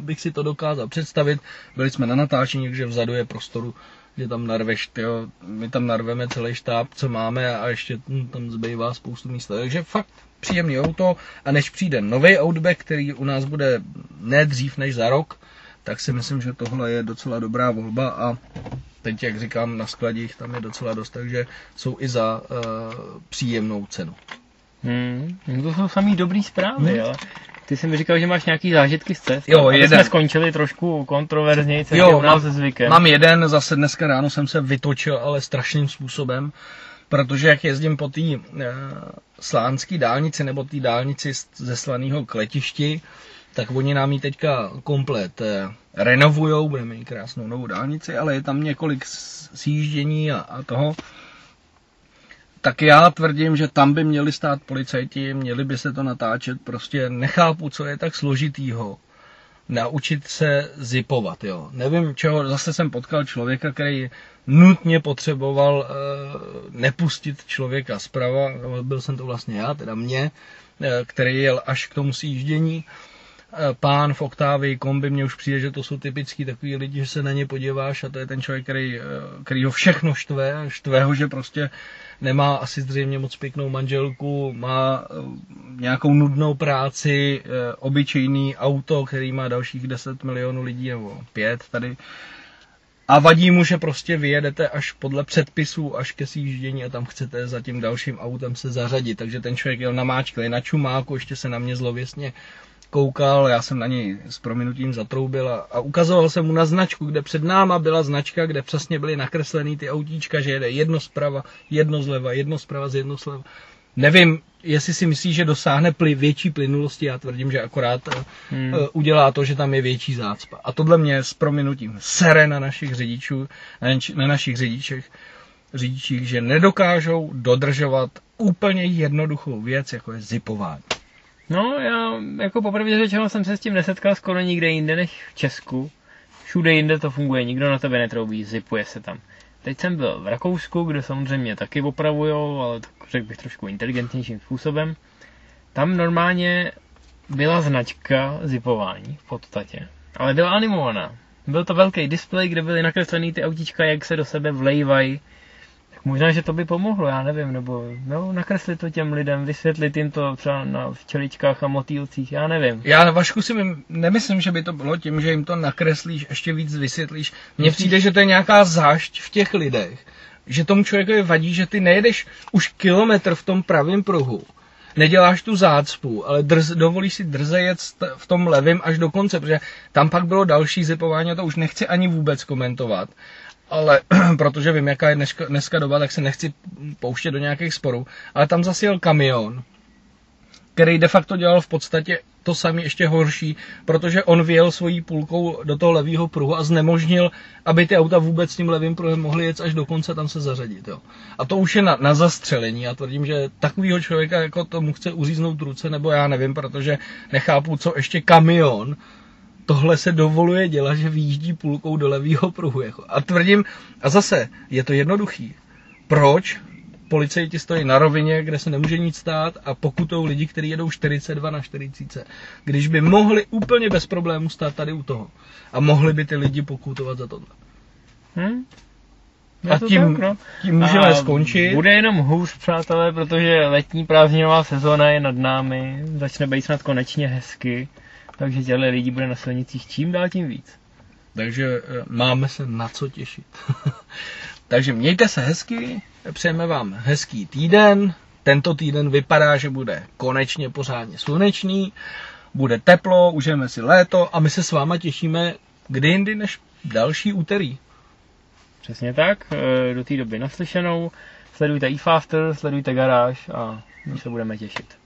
bych si to dokázal představit. Byli jsme na natáčení, takže vzadu je prostoru, že tam narveš, tyjo, my tam narveme celý štáb, co máme a ještě hm, tam zbývá spoustu místa. Takže fakt příjemný auto a než přijde nový Outback, který u nás bude ne dřív než za rok, tak si myslím, že tohle je docela dobrá volba a teď, jak říkám, na skladě jich tam je docela dost, takže jsou i za uh, příjemnou cenu. Hmm, to jsou samý dobrý zprávy, Hmm. ale ty jsi mi říkal, že máš nějaký zážitky z cest. Jo, aby jeden. jsme skončili trošku kontroverzněji, co Jo, u nás mám- se zvykem. Mám jeden, zase dneska ráno jsem se vytočil, ale strašným způsobem, protože jak jezdím po té e, slánské dálnici nebo té dálnici ze slaného k letišti, tak oni nám ji teďka komplet e, renovujou, budeme mít krásnou novou dálnici, ale je tam několik sjíždění a, a toho. Tak já tvrdím, že tam by měli stát policajti, měli by se to natáčet, prostě nechápu, co je tak složitýho naučit se zipovat, jo. Nevím čeho, zase jsem potkal člověka, který nutně potřeboval uh, nepustit člověka zprava, byl jsem to vlastně já, teda mě, uh, který jel až k tomu sjíždění. Uh, pán v oktávii kombi, mně už přijde, že to jsou typický takový lidi, že se na ně podíváš a to je ten člověk, který, uh, který ho všechno štve, štve ho, že prostě nemá asi zřejmě moc pěknou manželku, má nějakou nudnou práci, obyčejný auto, který má dalších 10 milionů lidí, nebo 5 tady a vadí mu, že prostě vyjedete až podle předpisů, až ke sjíždění a tam chcete za tím dalším autem se zařadit. Takže ten člověk jel namáčklý na čumáku, ještě se na mě zlověsně koukal, já jsem na něj s prominutím zatroubil a, a ukazoval jsem mu na značku, kde před náma byla značka, kde přesně byly nakreslený ty autíčka, že jede jedno zprava, jedno zleva, jedno zprava, z jedno zleva. Nevím, jestli si myslí, že dosáhne pli, větší plynulosti, já tvrdím, že akorát eh, hmm. uh, udělá to, že tam je větší zácpa. A tohle mě s prominutím sere na našich řidičů, na, na našich řidičech, řidičích, že nedokážou dodržovat úplně jednoduchou věc, jako je zipování. No, já jako poprvé řečeno jsem se s tím nesetkal skoro nikde jinde než v Česku. Všude jinde to funguje, nikdo na tebe netroubí, zipuje se tam. Teď jsem byl v Rakousku, kde samozřejmě taky opravujou, ale tak řekl bych trošku inteligentnějším způsobem. Tam normálně byla značka zipování v podstatě, ale byla animovaná. Byl to velký displej, kde byly nakreslený ty autíčka, jak se do sebe vlejvají Možná, že to by pomohlo, já nevím, nebo no, nakreslit to těm lidem, vysvětlit jim to třeba na včeličkách a motýlcích, já nevím. Já na Vašku si nemyslím, že by to bylo tím, že jim to nakreslíš, ještě víc vysvětlíš. Mně přijde, že to je nějaká zášť v těch lidech, že tomu člověkovi vadí, že ty nejedeš už kilometr v tom pravém pruhu, neděláš tu zácpu, ale drz, dovolíš si drze jet v tom levém až do konce, protože tam pak bylo další zipování a to už nechci ani vůbec komentovat ale protože vím, jaká je dneska, dneska doba, tak se nechci pouštět do nějakých sporů. Ale tam zase jel kamion, který de facto dělal v podstatě to samé ještě horší, protože on vyjel svojí půlkou do toho levého pruhu a znemožnil, aby ty auta vůbec s tím levým pruhem mohly jet až do konce tam se zařadit. Jo. A to už je na, na zastřelení. Já tvrdím, že takového člověka jako tomu chce uříznout ruce, nebo já nevím, protože nechápu, co ještě kamion tohle se dovoluje dělat, že vyjíždí půlkou do levého pruhu. Jako. A tvrdím, a zase, je to jednoduchý. Proč policajti stojí na rovině, kde se nemůže nic stát a pokutou lidi, kteří jedou 42 na 40, když by mohli úplně bez problémů stát tady u toho. A mohli by ty lidi pokutovat za tohle. Hmm? A tím, tak, no. tím můžeme a skončit. Bude jenom hůř, přátelé, protože letní prázdninová sezóna je nad námi. Začne být snad konečně hezky. Takže těhle lidí bude na silnicích čím dál tím víc. Takže eh, máme se na co těšit. Takže mějte se hezky, přejeme vám hezký týden. Tento týden vypadá, že bude konečně pořádně slunečný, bude teplo, užijeme si léto a my se s váma těšíme kdy jindy než další úterý. Přesně tak, eh, do té doby naslyšenou. Sledujte eFaster, sledujte garáž a my se budeme těšit.